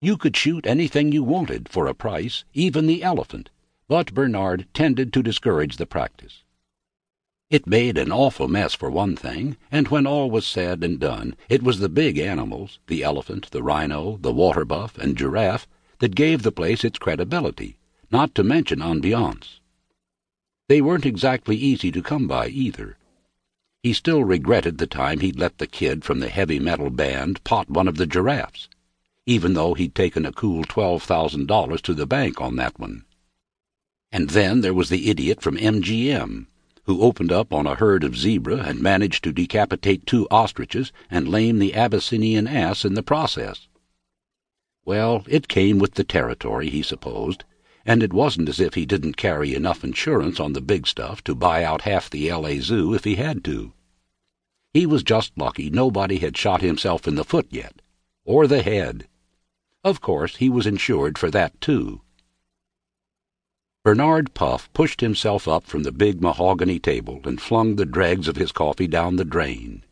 You could shoot anything you wanted for a price, even the elephant, but Bernard tended to discourage the practice. It made an awful mess for one thing, and when all was said and done, it was the big animals, the elephant, the rhino, the water buff, and giraffe, that gave the place its credibility, not to mention ambiance. They weren't exactly easy to come by, either. He still regretted the time he'd let the kid from the heavy metal band pot one of the giraffes, even though he'd taken a cool twelve thousand dollars to the bank on that one. And then there was the idiot from MGM, who opened up on a herd of zebra and managed to decapitate two ostriches and lame the Abyssinian ass in the process. Well, it came with the territory, he supposed, and it wasn't as if he didn't carry enough insurance on the big stuff to buy out half the L.A. Zoo if he had to. He was just lucky nobody had shot himself in the foot yet, or the head. Of course, he was insured for that, too. Bernard Puff pushed himself up from the big mahogany table and flung the dregs of his coffee down the drain.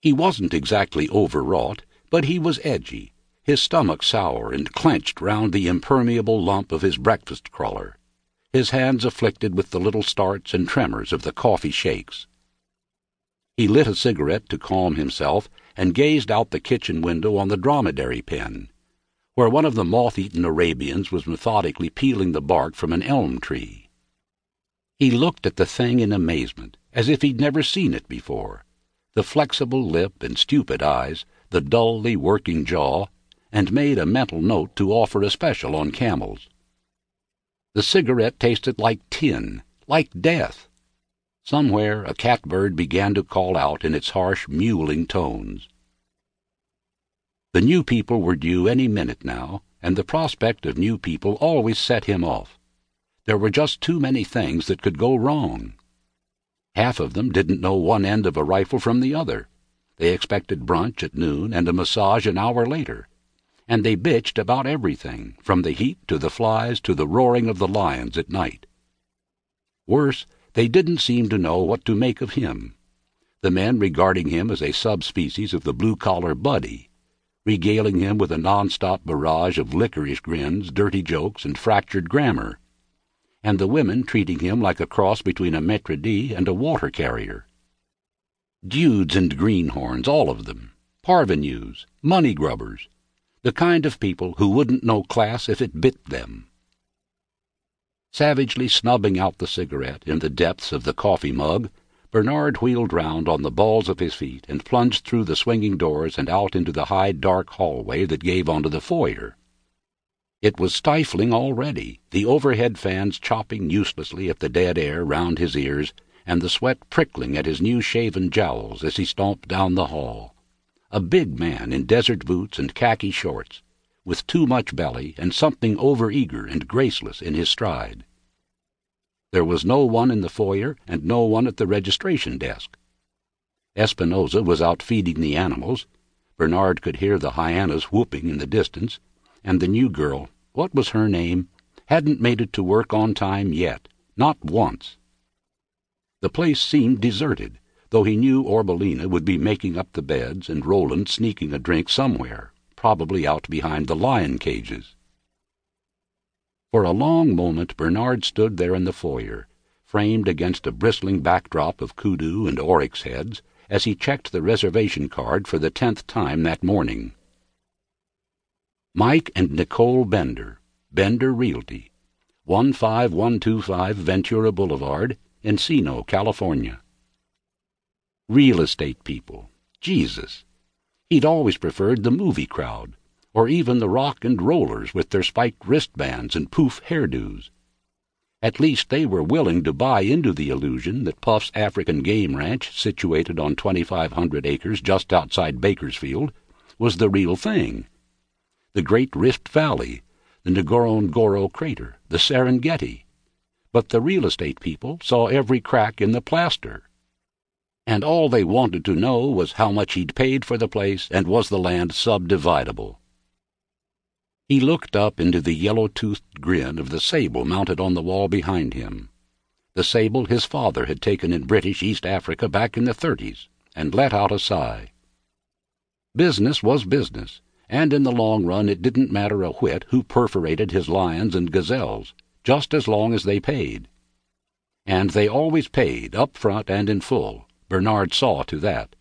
He wasn't exactly overwrought, but he was edgy, his stomach sour and clenched round the impermeable lump of his breakfast cruller, his hands afflicted with the little starts and tremors of the coffee shakes. He lit a cigarette to calm himself and gazed out the kitchen window on the dromedary pen where one of the moth-eaten Arabians was methodically peeling the bark from an elm tree. He looked at the thing in amazement, as if he'd never seen it before. The flexible lip and stupid eyes, the dully working jaw, and made a mental note to offer a special on camels. The cigarette tasted like tin, like death. Somewhere a catbird began to call out in its harsh, mewling tones. The new people were due any minute now, and the prospect of new people always set him off. There were just too many things that could go wrong. Half of them didn't know one end of a rifle from the other. They expected brunch at noon and a massage an hour later. And they bitched about everything, from the heat to the flies to the roaring of the lions at night. Worse, they didn't seem to know what to make of him, the men regarding him as a subspecies of the blue-collar buddy regaling him with a non-stop barrage of licorice grins, dirty jokes, and fractured grammar, and the women treating him like a cross between a maitre d' and a water carrier. Dudes and greenhorns, all of them, parvenus, money grubbers, the kind of people who wouldn't know class if it bit them. Savagely snubbing out the cigarette in the depths of the coffee mug, Bernard wheeled round on the balls of his feet and plunged through the swinging doors and out into the high, dark hallway that gave onto the foyer. It was stifling already, the overhead fans chopping uselessly at the dead air round his ears, and the sweat prickling at his new-shaven jowls as he stomped down the hall. A big man in desert boots and khaki shorts, with too much belly and something over-eager and graceless in his stride. There was no one in the foyer and no one at the registration desk. Espinosa was out feeding the animals. Bernard could hear the hyenas whooping in the distance, and the new girl, what was her name, hadn't made it to work on time yet, not once. The place seemed deserted, though he knew Orbelina would be making up the beds and Roland sneaking a drink somewhere, probably out behind the lion cages. For a long moment Bernard stood there in the foyer, framed against a bristling backdrop of kudu and oryx heads, as he checked the reservation card for the tenth time that morning. Mike and Nicole Bender, Bender Realty, 15125 Ventura Boulevard, Encino, California. Real estate people. Jesus. He'd always preferred the movie crowd or even the rock and rollers with their spiked wristbands and poof hairdos. At least they were willing to buy into the illusion that Puff's African game ranch, situated on 2,500 acres just outside Bakersfield, was the real thing. The Great Rift Valley, the Ngorongoro Crater, the Serengeti. But the real estate people saw every crack in the plaster. And all they wanted to know was how much he'd paid for the place and was the land subdividable. He looked up into the yellow-toothed grin of the sable mounted on the wall behind him. The sable his father had taken in British East Africa back in the thirties, and let out a sigh. Business was business, and in the long run it didn't matter a whit who perforated his lions and gazelles, just as long as they paid. And they always paid, up front and in full. Bernard saw to that.